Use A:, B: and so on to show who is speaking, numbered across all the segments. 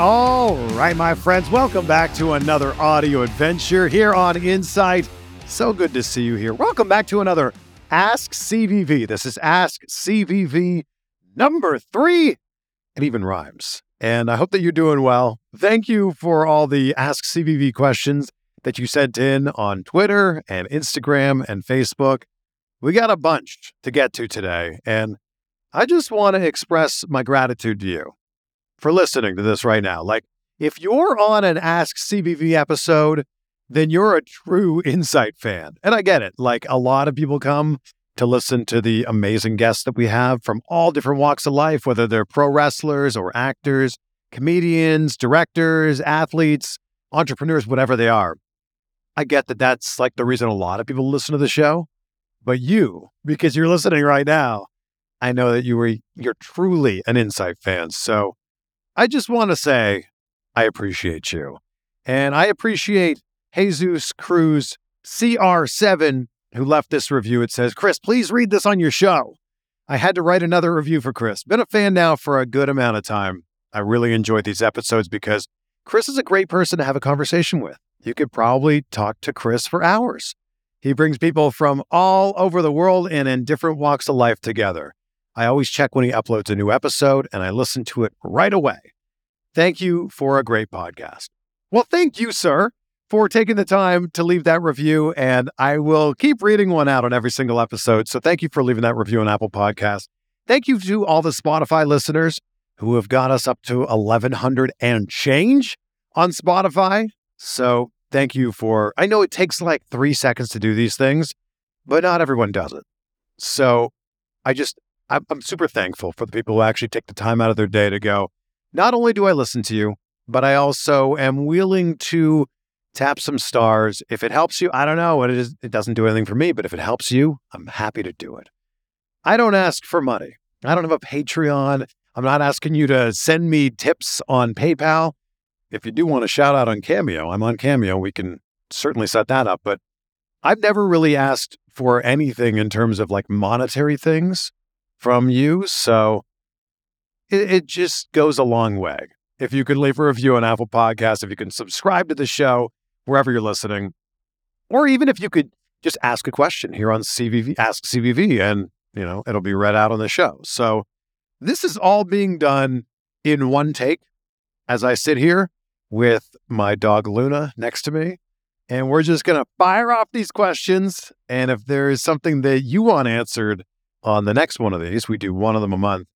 A: All right, my friends, welcome back to another audio adventure here on Insight. So good to see you here. Welcome back to another Ask CVV. This is Ask CVV number three. It even rhymes. And I hope that you're doing well. Thank you for all the Ask CVV questions that you sent in on Twitter and Instagram and Facebook. We got a bunch to get to today, and I just want to express my gratitude to you for listening to this right now. Like, if you're on an Ask CVV episode, then you're a true Insight fan. And I get it. Like, a lot of people come to listen to the amazing guests that we have from all different walks of life, whether they're pro wrestlers or actors, comedians, directors, athletes, entrepreneurs, whatever they are. I get that that's like the reason a lot of people listen to the show. But you, because you're listening right now, I know that you were you're truly an Insight fan. So I just want to say I appreciate you. And I appreciate Jesus Cruz CR7 who left this review. It says, Chris, please read this on your show. I had to write another review for Chris. Been a fan now for a good amount of time. I really enjoyed these episodes because Chris is a great person to have a conversation with. You could probably talk to Chris for hours. He brings people from all over the world and in different walks of life together. I always check when he uploads a new episode and I listen to it right away. Thank you for a great podcast. Well, thank you, sir, for taking the time to leave that review. And I will keep reading one out on every single episode. So thank you for leaving that review on Apple Podcast. Thank you to all the Spotify listeners who have got us up to 1100 and change on Spotify. So thank you for, I know it takes like three seconds to do these things, but not everyone does it. So I just, I'm, I'm super thankful for the people who actually take the time out of their day to go, not only do I listen to you, but I also am willing to tap some stars. If it helps you, I don't know what it is. It doesn't do anything for me, but if it helps you, I'm happy to do it. I don't ask for money. I don't have a Patreon. I'm not asking you to send me tips on PayPal. If you do want a shout out on Cameo, I'm on Cameo. We can certainly set that up. But I've never really asked for anything in terms of like monetary things from you. So it, it just goes a long way. If you could leave a review on Apple Podcasts, if you can subscribe to the show wherever you're listening, or even if you could just ask a question here on CVV, Ask CVV, and you know it'll be read out on the show. So this is all being done in one take as I sit here with my dog Luna next to me. And we're just going to fire off these questions. And if there is something that you want answered on the next one of these, we do one of them a month,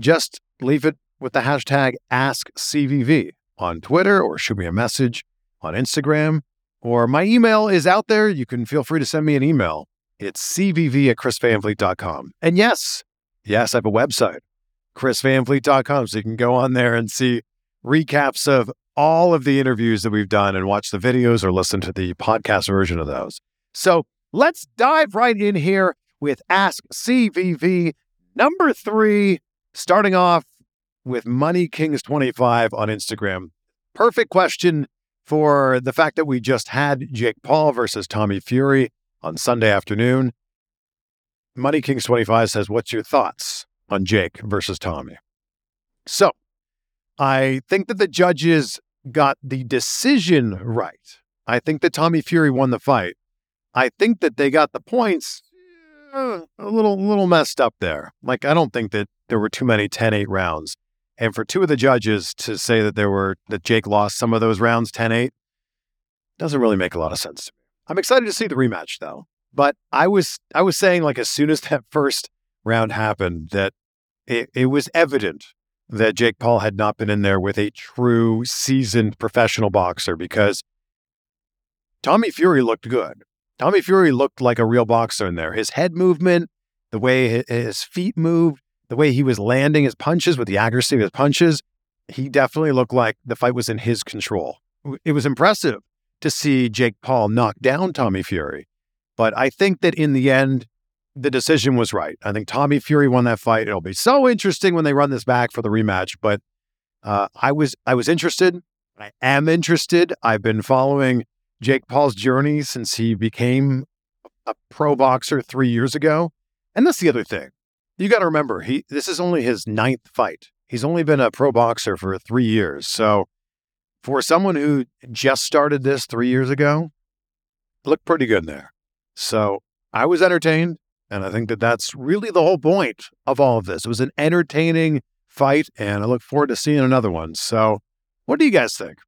A: just leave it with the hashtag AskCVV on Twitter or shoot me a message on Instagram. Or my email is out there. You can feel free to send me an email. It's cvv at chrisvanvliet.com. And yes, yes, I have a website, chrisvanvliet.com. So you can go on there and see recaps of all of the interviews that we've done and watch the videos or listen to the podcast version of those. So let's dive right in here with Ask CVV number three, starting off with Money Kings 25 on Instagram. Perfect question for the fact that we just had Jake Paul versus Tommy Fury on Sunday afternoon. Money Kings 25 says, What's your thoughts on Jake versus Tommy? So I think that the judges got the decision right. I think that Tommy Fury won the fight. I think that they got the points uh, a little little messed up there. Like I don't think that there were too many 10-8 rounds. And for two of the judges to say that there were that Jake lost some of those rounds 10-8 doesn't really make a lot of sense to me. I'm excited to see the rematch though. But I was I was saying like as soon as that first round happened that it, it was evident that Jake Paul had not been in there with a true seasoned professional boxer because Tommy Fury looked good. Tommy Fury looked like a real boxer in there. His head movement, the way his feet moved, the way he was landing his punches with the accuracy of his punches, he definitely looked like the fight was in his control. It was impressive to see Jake Paul knock down Tommy Fury. But I think that in the end, the decision was right. I think Tommy Fury won that fight. It'll be so interesting when they run this back for the rematch. But uh, I was I was interested. I am interested. I've been following Jake Paul's journey since he became a pro boxer three years ago. And that's the other thing. You got to remember, he this is only his ninth fight. He's only been a pro boxer for three years. So for someone who just started this three years ago, looked pretty good there. So I was entertained. And I think that that's really the whole point of all of this. It was an entertaining fight, and I look forward to seeing another one. So, what do you guys think?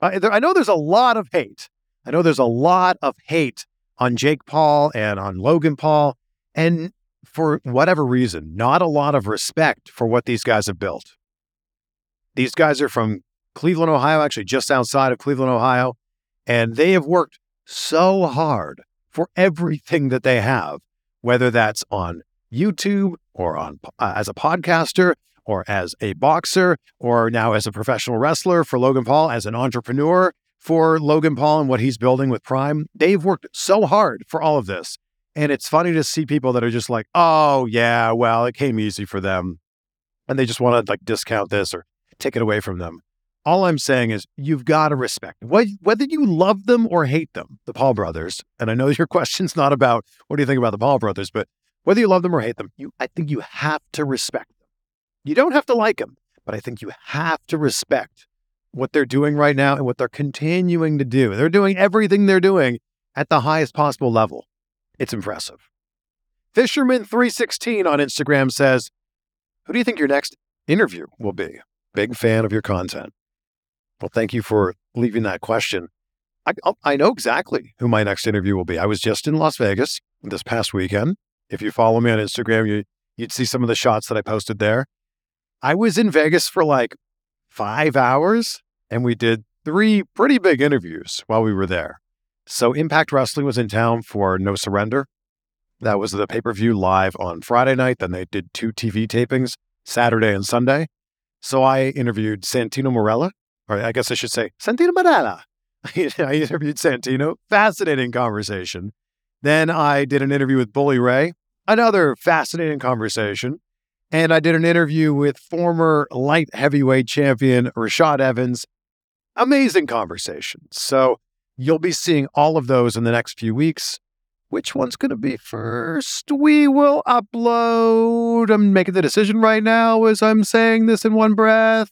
A: I, there, I know there's a lot of hate I know there's a lot of hate on Jake Paul and on Logan Paul, and for whatever reason, not a lot of respect for what these guys have built. These guys are from Cleveland, Ohio, actually just outside of Cleveland, Ohio, and they have worked so hard for everything that they have, whether that's on YouTube or on uh, as a podcaster or as a boxer or now as a professional wrestler for Logan Paul as an entrepreneur for Logan Paul and what he's building with Prime. They've worked so hard for all of this. And it's funny to see people that are just like, oh, yeah, well, it came easy for them. And they just want to like discount this or take it away from them. All I'm saying is you've got to respect whether you love them or hate them, the Paul brothers. And I know your question's not about what do you think about the Paul brothers, but whether you love them or hate them, you I think you have to respect them. You don't have to like them, but I think you have to respect what they're doing right now and what they're continuing to do. They're doing everything they're doing at the highest possible level. It's impressive. Fisherman316 on Instagram says, Who do you think your next interview will be? Big fan of your content. Well, thank you for leaving that question. I, oh, I know exactly who my next interview will be. I was just in Las Vegas this past weekend. If you follow me on Instagram, you, you'd see some of the shots that I posted there. I was in Vegas for like five hours and we did three pretty big interviews while we were there. So, Impact Wrestling was in town for No Surrender. That was the pay per view live on Friday night. Then they did two TV tapings, Saturday and Sunday. So, I interviewed Santino Marella, or I guess I should say Santino Marella. I interviewed Santino. Fascinating conversation. Then I did an interview with Bully Ray, another fascinating conversation. And I did an interview with former light heavyweight champion Rashad Evans. Amazing conversation. So you'll be seeing all of those in the next few weeks. Which one's going to be first? We will upload. I'm making the decision right now as I'm saying this in one breath.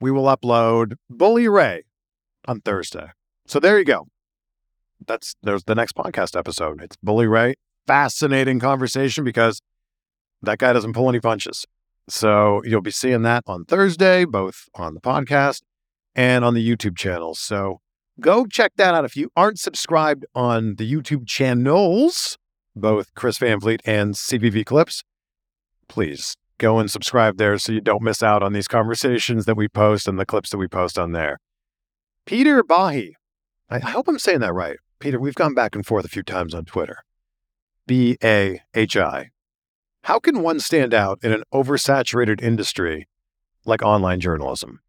A: We will upload Bully Ray on Thursday. So there you go. That's there's the next podcast episode. It's Bully Ray. Fascinating conversation because that guy doesn't pull any punches. So you'll be seeing that on Thursday, both on the podcast and on the YouTube channel. So go check that out. If you aren't subscribed on the YouTube channels, both Chris Van Vliet and CVV Clips, please go and subscribe there so you don't miss out on these conversations that we post and the clips that we post on there. Peter Bahi, I hope I'm saying that right. Peter, we've gone back and forth a few times on Twitter. B A H I. How can one stand out in an oversaturated industry like online journalism?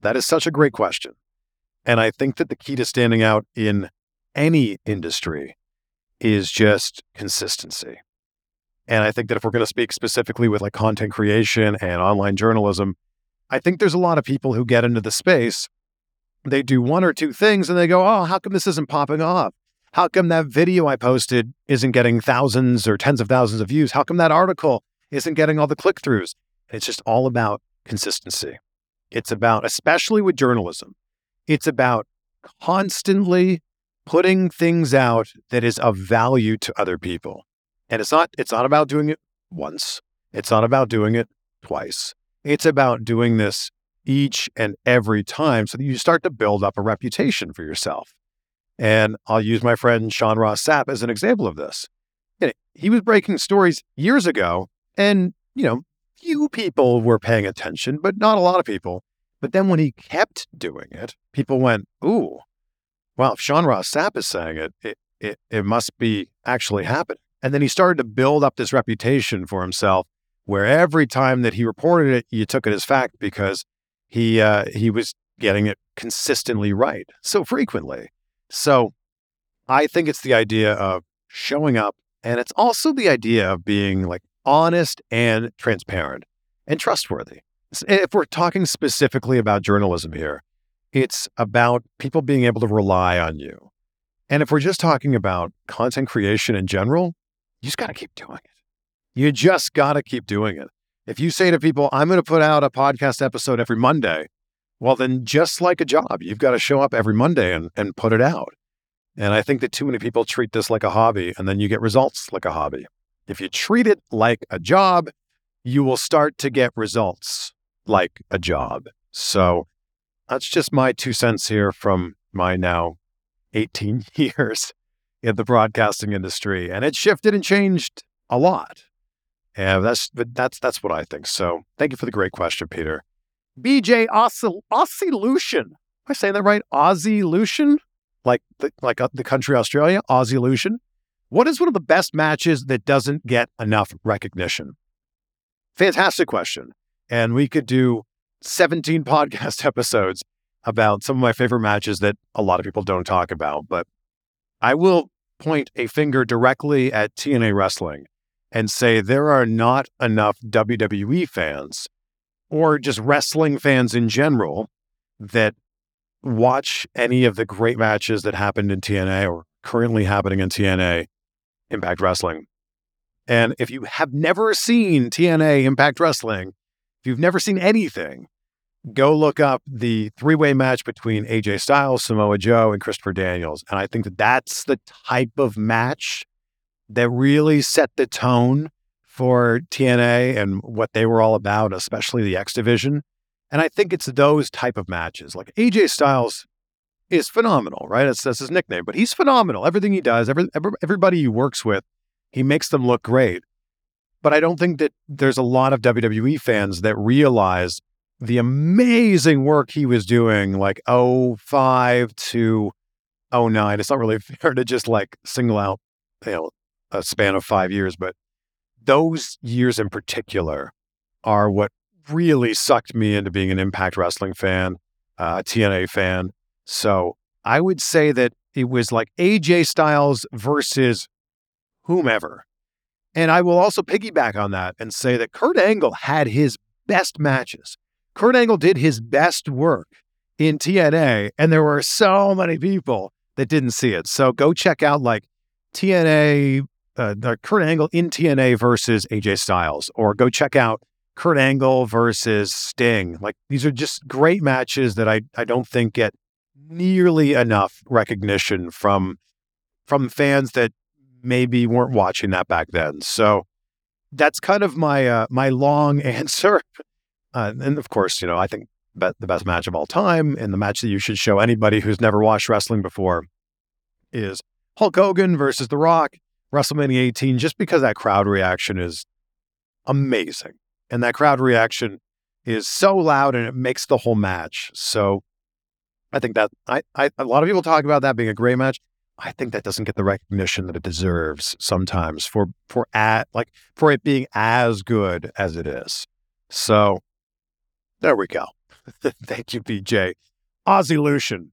A: That is such a great question. And I think that the key to standing out in any industry is just consistency. And I think that if we're going to speak specifically with like content creation and online journalism, I think there's a lot of people who get into the space, they do one or two things and they go, oh, how come this isn't popping off? How come that video I posted isn't getting thousands or tens of thousands of views? How come that article isn't getting all the click throughs? It's just all about consistency. It's about, especially with journalism, it's about constantly putting things out that is of value to other people. And it's not it's not about doing it once. It's not about doing it twice. It's about doing this each and every time so that you start to build up a reputation for yourself. And I'll use my friend Sean Ross Sapp as an example of this. He was breaking stories years ago, and you know, few people were paying attention, but not a lot of people. But then when he kept doing it, people went, "Ooh, well, if Sean Ross Sapp is saying it, it, it, it must be actually happening." And then he started to build up this reputation for himself, where every time that he reported it, you took it as fact because he uh, he was getting it consistently right so frequently. So I think it's the idea of showing up, and it's also the idea of being like honest and transparent and trustworthy. If we're talking specifically about journalism here, it's about people being able to rely on you. And if we're just talking about content creation in general, you just got to keep doing it. You just got to keep doing it. If you say to people, I'm going to put out a podcast episode every Monday, well, then just like a job, you've got to show up every Monday and, and put it out. And I think that too many people treat this like a hobby and then you get results like a hobby. If you treat it like a job, you will start to get results like a job. So that's just my two cents here from my now 18 years in the broadcasting industry. And it shifted and changed a lot. And that's that's that's what I think. So thank you for the great question, Peter. BJ Lucian. Am I saying that right? Aussie? Like the, like uh, the country Australia, Aussie. What is one of the best matches that doesn't get enough recognition? Fantastic question. And we could do 17 podcast episodes about some of my favorite matches that a lot of people don't talk about. But I will point a finger directly at TNA Wrestling and say there are not enough WWE fans or just wrestling fans in general that watch any of the great matches that happened in TNA or currently happening in TNA Impact Wrestling. And if you have never seen TNA Impact Wrestling, if you've never seen anything, go look up the three way match between AJ Styles, Samoa Joe, and Christopher Daniels. And I think that that's the type of match that really set the tone for TNA and what they were all about, especially the X division. And I think it's those type of matches. Like AJ Styles is phenomenal, right? That's, that's his nickname, but he's phenomenal. Everything he does, every, every, everybody he works with, he makes them look great. But I don't think that there's a lot of WWE fans that realize the amazing work he was doing, like 05 to 09. It's not really fair to just like single out, you know, a span of five years, but those years in particular are what really sucked me into being an Impact Wrestling fan, uh, a TNA fan. So I would say that it was like AJ Styles versus whomever. And I will also piggyback on that and say that Kurt Angle had his best matches. Kurt Angle did his best work in TNA, and there were so many people that didn't see it. So go check out like TNA, uh, the Kurt Angle in TNA versus AJ Styles, or go check out Kurt Angle versus Sting. Like these are just great matches that I, I don't think get nearly enough recognition from from fans that maybe weren't watching that back then. So that's kind of my uh, my long answer. Uh, and of course, you know, I think the best match of all time and the match that you should show anybody who's never watched wrestling before is Hulk Hogan versus The Rock, WrestleMania 18, just because that crowd reaction is amazing. And that crowd reaction is so loud and it makes the whole match. So I think that I, I a lot of people talk about that being a great match. I think that doesn't get the recognition that it deserves sometimes for for at like for it being as good as it is. So there we go. Thank you, BJ. Aussie Lucian.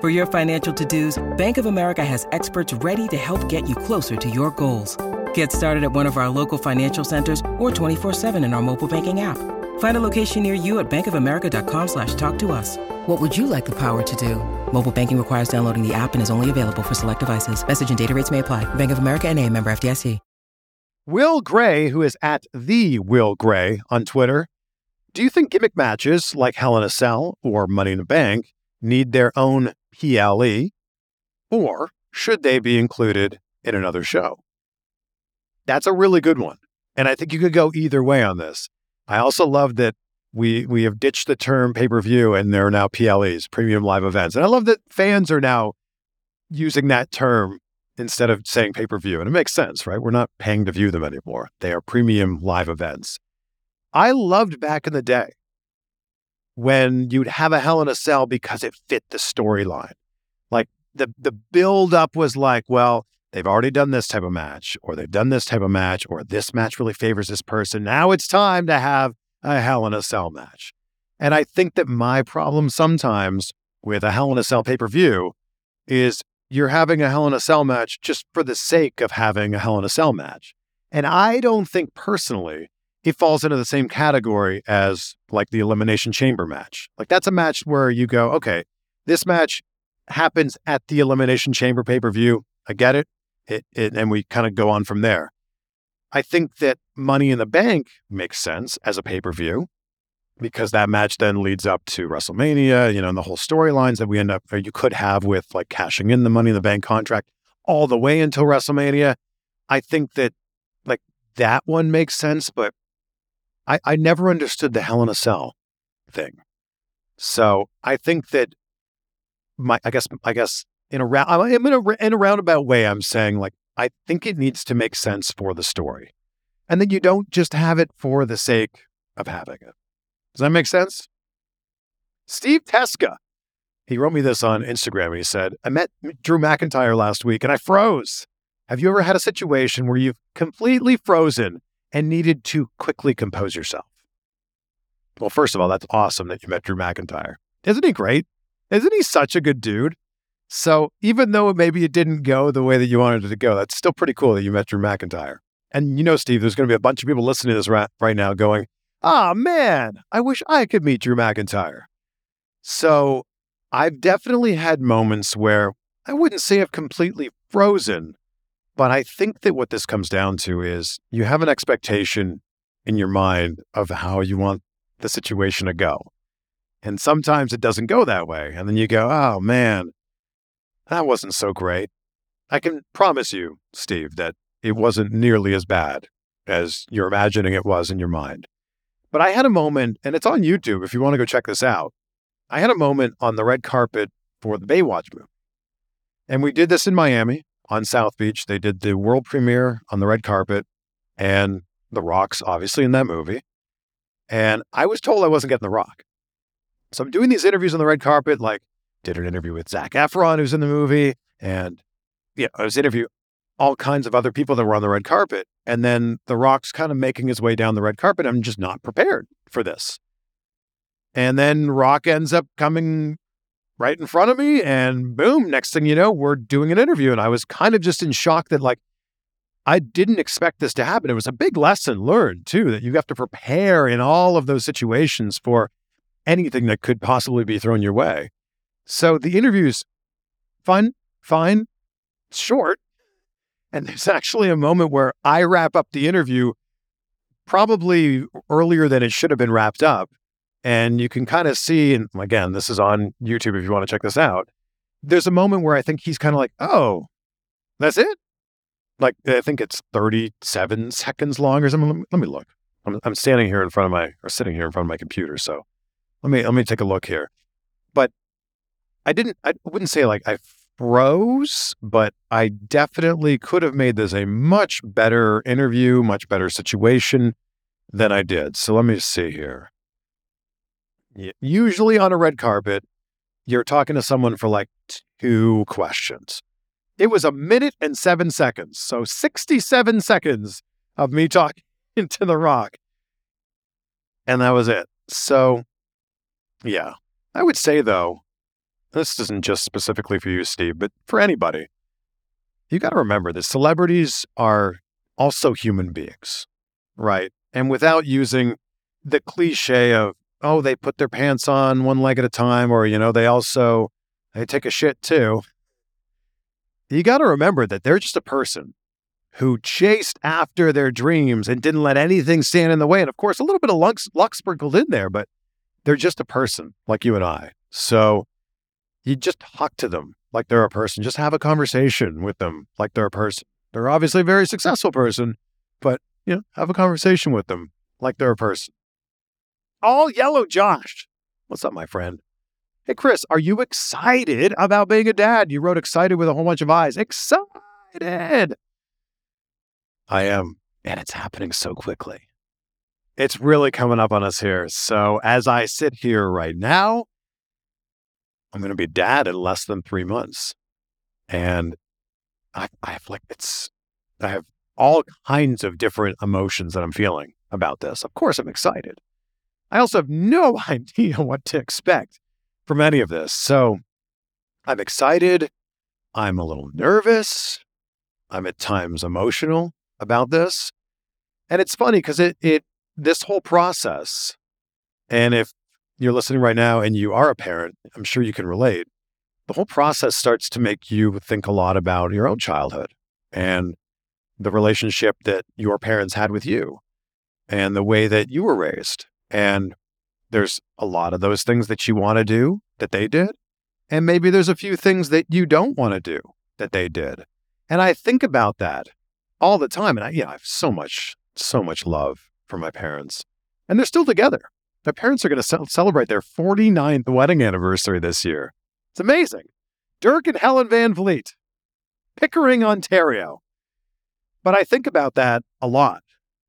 B: For your financial to-dos, Bank of America has experts ready to help get you closer to your goals. Get started at one of our local financial centers or 24-7 in our mobile banking app. Find a location near you at bankofamerica.com slash talk to us. What would you like the power to do? Mobile banking requires downloading the app and is only available for select devices. Message and data rates may apply. Bank of America and a member FDIC.
A: Will Gray, who is at the Will Gray on Twitter, do you think gimmick matches like Hell in a Cell or Money in the Bank need their own PLE, or should they be included in another show? That's a really good one. And I think you could go either way on this. I also love that we we have ditched the term pay-per-view and there are now PLEs, premium live events. And I love that fans are now using that term instead of saying pay-per-view. And it makes sense, right? We're not paying to view them anymore. They are premium live events. I loved back in the day when you'd have a Hell in a Cell because it fit the storyline. Like the the build up was like, well, they've already done this type of match, or they've done this type of match, or this match really favors this person. Now it's time to have a Hell in a Cell match. And I think that my problem sometimes with a Hell in a Cell pay per view is you're having a Hell in a Cell match just for the sake of having a Hell in a Cell match. And I don't think personally it falls into the same category as like the Elimination Chamber match. Like that's a match where you go, okay, this match happens at the Elimination Chamber pay per view. I get it. It, it. And we kind of go on from there. I think that Money in the Bank makes sense as a pay per view because that match then leads up to WrestleMania, you know, and the whole storylines that we end up, or you could have with like cashing in the Money in the Bank contract all the way until WrestleMania. I think that like that one makes sense, but I, I never understood the Hell in a Cell thing. So I think that my, I guess, I guess in a round, I'm in a, in a roundabout way, I'm saying like, I think it needs to make sense for the story and that you don't just have it for the sake of having it. Does that make sense? Steve Teska, he wrote me this on Instagram and he said, I met Drew McIntyre last week and I froze. Have you ever had a situation where you've completely frozen and needed to quickly compose yourself? Well, first of all, that's awesome that you met Drew McIntyre. Isn't he great? Isn't he such a good dude? So even though maybe it didn't go the way that you wanted it to go, that's still pretty cool that you met Drew McIntyre. And you know, Steve, there's going to be a bunch of people listening to this right, right now going, ah, man, I wish I could meet Drew McIntyre. So I've definitely had moments where I wouldn't say I've completely frozen, but I think that what this comes down to is you have an expectation in your mind of how you want the situation to go. And sometimes it doesn't go that way. And then you go, oh man, that wasn't so great. I can promise you, Steve, that it wasn't nearly as bad as you're imagining it was in your mind. But I had a moment, and it's on YouTube if you want to go check this out. I had a moment on the red carpet for the Baywatch movie. And we did this in Miami on South Beach. They did the world premiere on the red carpet and The Rock's obviously in that movie. And I was told I wasn't getting The Rock. So I'm doing these interviews on the red carpet, like did an interview with Zac Efron, who's in the movie, and yeah, I was interviewing all kinds of other people that were on the red carpet. And then The Rock's kind of making his way down the red carpet. I'm just not prepared for this. And then Rock ends up coming right in front of me, and boom, next thing you know, we're doing an interview. And I was kind of just in shock that, like, I didn't expect this to happen. It was a big lesson learned, too, that you have to prepare in all of those situations for anything that could possibly be thrown your way. So the interview's fun, fine, short. And there's actually a moment where I wrap up the interview probably earlier than it should have been wrapped up. And you can kind of see, and again, this is on YouTube if you want to check this out. There's a moment where I think he's kind of like, oh, that's it? Like, I think it's 37 seconds long or something. Let me, let me look. I'm, I'm standing here in front of my, or sitting here in front of my computer. So let me, let me take a look here. But I didn't, I wouldn't say like I froze, but I definitely could have made this a much better interview, much better situation than I did. So let me see here. Usually on a red carpet, you're talking to someone for like two questions. It was a minute and seven seconds. So 67 seconds of me talking to The Rock. And that was it. So, yeah. I would say, though, this isn't just specifically for you, Steve, but for anybody, you got to remember that celebrities are also human beings, right? And without using the cliche of, oh, they put their pants on one leg at a time, or, you know, they also, they take a shit too. You got to remember that they're just a person who chased after their dreams and didn't let anything stand in the way. And of course, a little bit of luck, luck sprinkled in there, but they're just a person like you and I. So you just talk to them like they're a person. Just have a conversation with them like they're a person. They're obviously a very successful person, but you know, have a conversation with them like they're a person. All yellow Josh. What's up, my friend? Hey, Chris, are you excited about being a dad? You wrote excited with a whole bunch of eyes. Excited. I am. And it's happening so quickly. It's really coming up on us here. So, as I sit here right now, I'm going to be dad in less than three months. And I, I have like, it's, I have all kinds of different emotions that I'm feeling about this. Of course, I'm excited. I also have no idea what to expect from any of this. So I'm excited. I'm a little nervous. I'm at times emotional about this. And it's funny because it, it, this whole process, and if you're listening right now and you are a parent, I'm sure you can relate. The whole process starts to make you think a lot about your own childhood and the relationship that your parents had with you and the way that you were raised. And there's a lot of those things that you want to do that they did. And maybe there's a few things that you don't want to do that they did. And I think about that all the time. And I, yeah, I have so much, so much love for my parents. And they're still together. My parents are going to ce- celebrate their 49th wedding anniversary this year. It's amazing. Dirk and Helen Van Vliet, Pickering, Ontario. But I think about that a lot.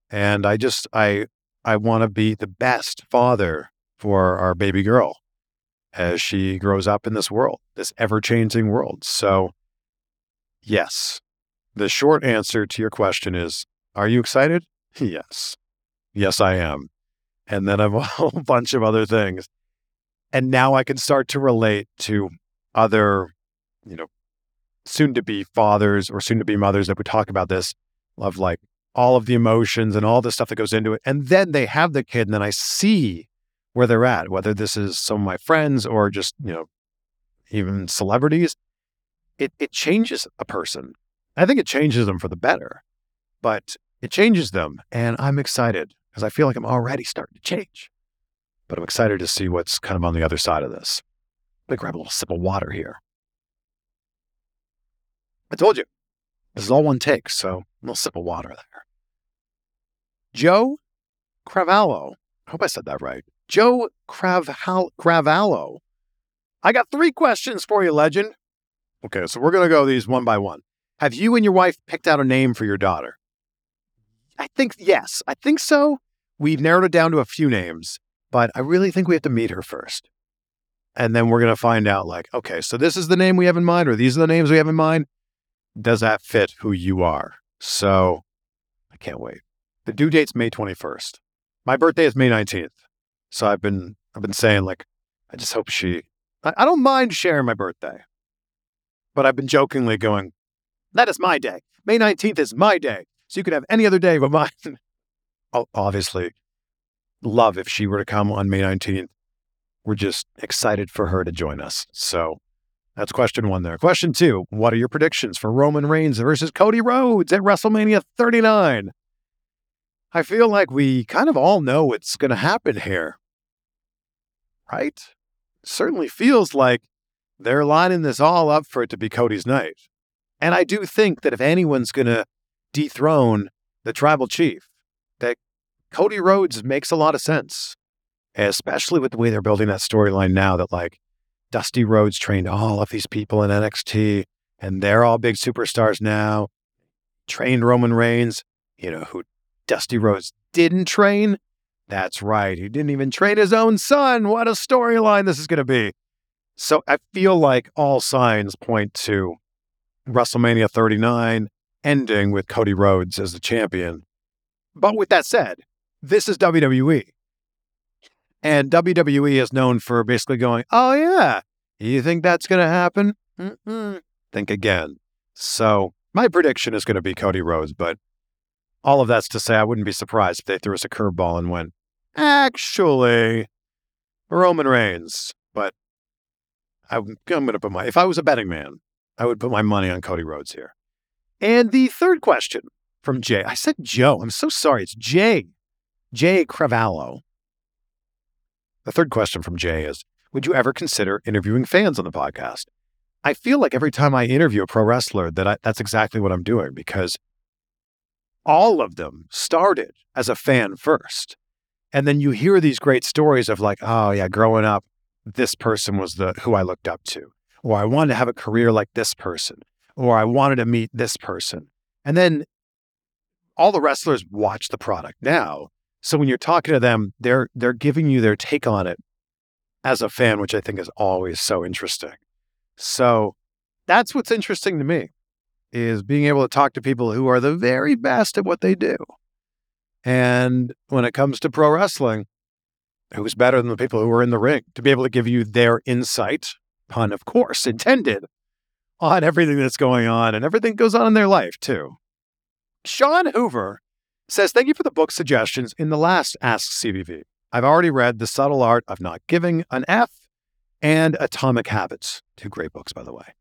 A: And I just, I, I want to be the best father for our baby girl as she grows up in this world, this ever changing world. So, yes, the short answer to your question is Are you excited? Yes. Yes, I am and then I have a whole bunch of other things. And now I can start to relate to other, you know, soon to be fathers or soon to be mothers that would talk about this of like all of the emotions and all the stuff that goes into it. And then they have the kid, and then I see where they're at, whether this is some of my friends or just, you know, even celebrities. It, it changes a person. I think it changes them for the better, but it changes them. And I'm excited because I feel like I'm already starting to change. But I'm excited to see what's kind of on the other side of this. Let me grab a little sip of water here. I told you, this is all one take, so a little sip of water there. Joe Cravallo, I hope I said that right. Joe Craval- Cravallo. I got three questions for you, legend. Okay, so we're going to go these one by one. Have you and your wife picked out a name for your daughter? I think, yes, I think so. We've narrowed it down to a few names, but I really think we have to meet her first. And then we're going to find out, like, okay, so this is the name we have in mind, or these are the names we have in mind. Does that fit who you are? So I can't wait. The due date's May 21st. My birthday is May 19th. So I've been, I've been saying, like, I just hope she, I, I don't mind sharing my birthday, but I've been jokingly going, that is my day. May 19th is my day. So you could have any other day but mine. obviously, love if she were to come on May 19th. we're just excited for her to join us. So that's question one there. Question two What are your predictions for Roman Reigns versus Cody Rhodes at WrestleMania 39? I feel like we kind of all know what's going to happen here, right? Certainly feels like they're lining this all up for it to be Cody's night. And I do think that if anyone's going to dethrone the tribal chief, that Cody Rhodes makes a lot of sense, especially with the way they're building that storyline now that like Dusty Rhodes trained all of these people in NXT and they're all big superstars now. Trained Roman Reigns, you know, who Dusty Rhodes didn't train. That's right. He didn't even train his own son. What a storyline this is going to be. So I feel like all signs point to WrestleMania 39 ending with Cody Rhodes as the champion. But with that said, this is WWE. And WWE is known for basically going, oh, yeah, you think that's going to happen? Mm-mm. Think again. So my prediction is going to be Cody Rhodes, but all of that's to say I wouldn't be surprised if they threw us a curveball and went, actually, Roman Reigns. But I'm, I'm going to put my, if I was a betting man, I would put my money on Cody Rhodes here. And the third question from Jay, I said Joe, I'm so sorry, it's Jay, Jay Cravallo. The third question from Jay is Would you ever consider interviewing fans on the podcast? I feel like every time I interview a pro wrestler that I, that's exactly what I'm doing because all of them started as a fan first. And then you hear these great stories of like, oh yeah, growing up, this person was the who I looked up to, or I wanted to have a career like this person, or I wanted to meet this person. And then all the wrestlers watch the product now. So when you're talking to them, they're they're giving you their take on it as a fan, which I think is always so interesting. So that's what's interesting to me is being able to talk to people who are the very best at what they do. And when it comes to pro wrestling, who's better than the people who are in the ring to be able to give you their insight, pun of course intended, on everything that's going on and everything goes on in their life too. Sean Hoover says, Thank you for the book suggestions in the last Ask CVV. I've already read The Subtle Art of Not Giving an F and Atomic Habits. Two great books, by the way.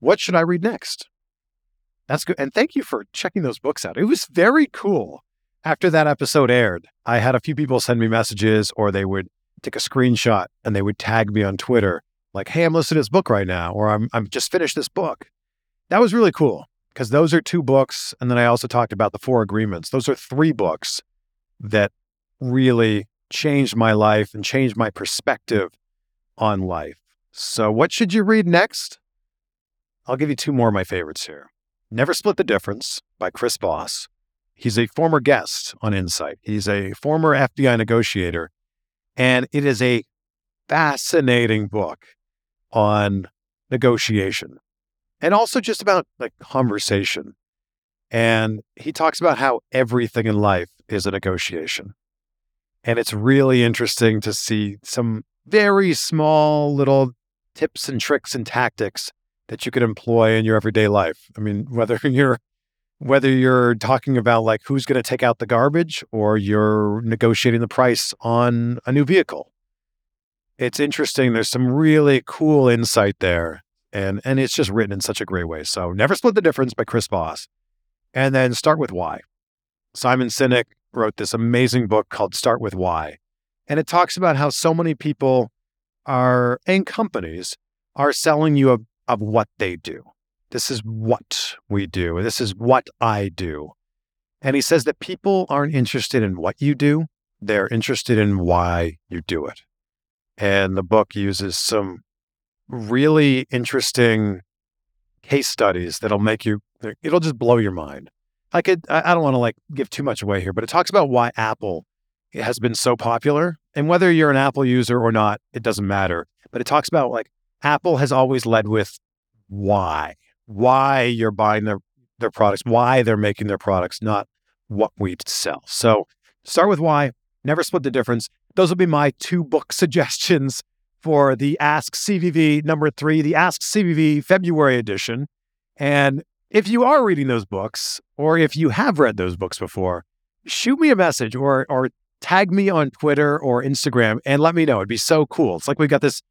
A: What should I read next? That's good. And thank you for checking those books out. It was very cool after that episode aired, I had a few people send me messages or they would take a screenshot and they would tag me on Twitter, like, hey, I'm listening to this book right now, or I'm, I'm just finished this book. That was really cool because those are two books. And then I also talked about the four agreements. Those are three books that really changed my life and changed my perspective on life. So, what should you read next? I'll give you two more of my favorites here Never Split the Difference by Chris Voss He's a former guest on Insight. He's a former FBI negotiator. And it is a fascinating book on negotiation and also just about like conversation. And he talks about how everything in life is a negotiation. And it's really interesting to see some very small little tips and tricks and tactics that you could employ in your everyday life. I mean, whether you're whether you're talking about like who's going to take out the garbage or you're negotiating the price on a new vehicle. It's interesting. There's some really cool insight there. And, and it's just written in such a great way. So, Never Split the Difference by Chris Voss. And then Start with Why. Simon Sinek wrote this amazing book called Start with Why. And it talks about how so many people are, and companies are selling you of, of what they do. This is what we do. This is what I do. And he says that people aren't interested in what you do, they're interested in why you do it. And the book uses some really interesting case studies that'll make you, it'll just blow your mind. I could, I don't want to like give too much away here, but it talks about why Apple has been so popular. And whether you're an Apple user or not, it doesn't matter. But it talks about like Apple has always led with why why you're buying their their products, why they're making their products, not what we sell. So start with why, never split the difference. Those will be my two book suggestions for the Ask CVV number three, the Ask CVV February edition. And if you are reading those books, or if you have read those books before, shoot me a message or or tag me on Twitter or Instagram and let me know. It'd be so cool. It's like we've got this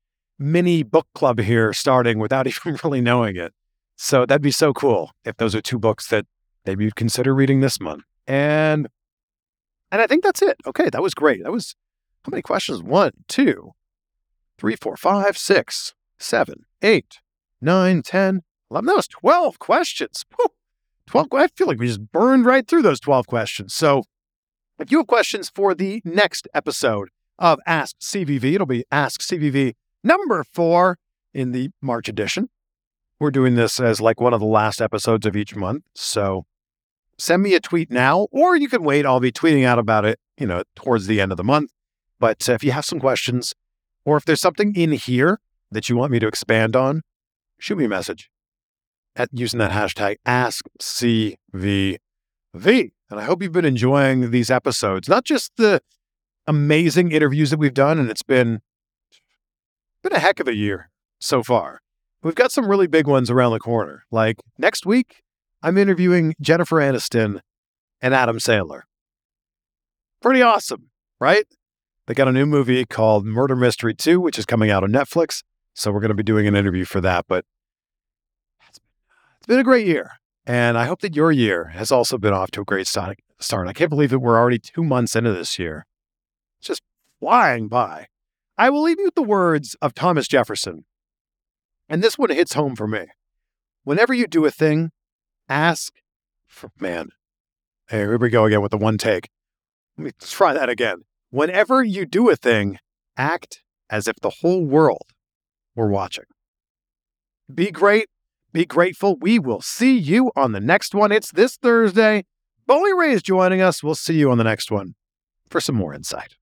A: mini book club here starting without even really knowing it. So that'd be so cool if those are two books that maybe you'd consider reading this month. And and I think that's it. Okay, that was great. That was how many questions? One, two, three, four, five, six, seven, eight, nine, ten, eleven. That was 12 questions. Whew. 12. I feel like we just burned right through those 12 questions. So if you have questions for the next episode of Ask CVV, it'll be Ask CVV number four in the March edition. We're doing this as like one of the last episodes of each month. So send me a tweet now, or you can wait. I'll be tweeting out about it, you know, towards the end of the month. But if you have some questions, or if there's something in here that you want me to expand on, shoot me a message at using that hashtag AskCVV. And I hope you've been enjoying these episodes, not just the amazing interviews that we've done, and it's been been a heck of a year so far. We've got some really big ones around the corner. Like next week, I'm interviewing Jennifer Aniston and Adam Sandler. Pretty awesome, right? They got a new movie called Murder Mystery 2, which is coming out on Netflix. So we're going to be doing an interview for that. But it's been a great year. And I hope that your year has also been off to a great start. I can't believe that we're already two months into this year. It's just flying by. I will leave you with the words of Thomas Jefferson. And this one hits home for me. Whenever you do a thing, ask for, man. Hey, here we go again with the one take. Let me try that again. Whenever you do a thing, act as if the whole world were watching. Be great. Be grateful. We will see you on the next one. It's this Thursday. Bully Ray is joining us. We'll see you on the next one for some more insight.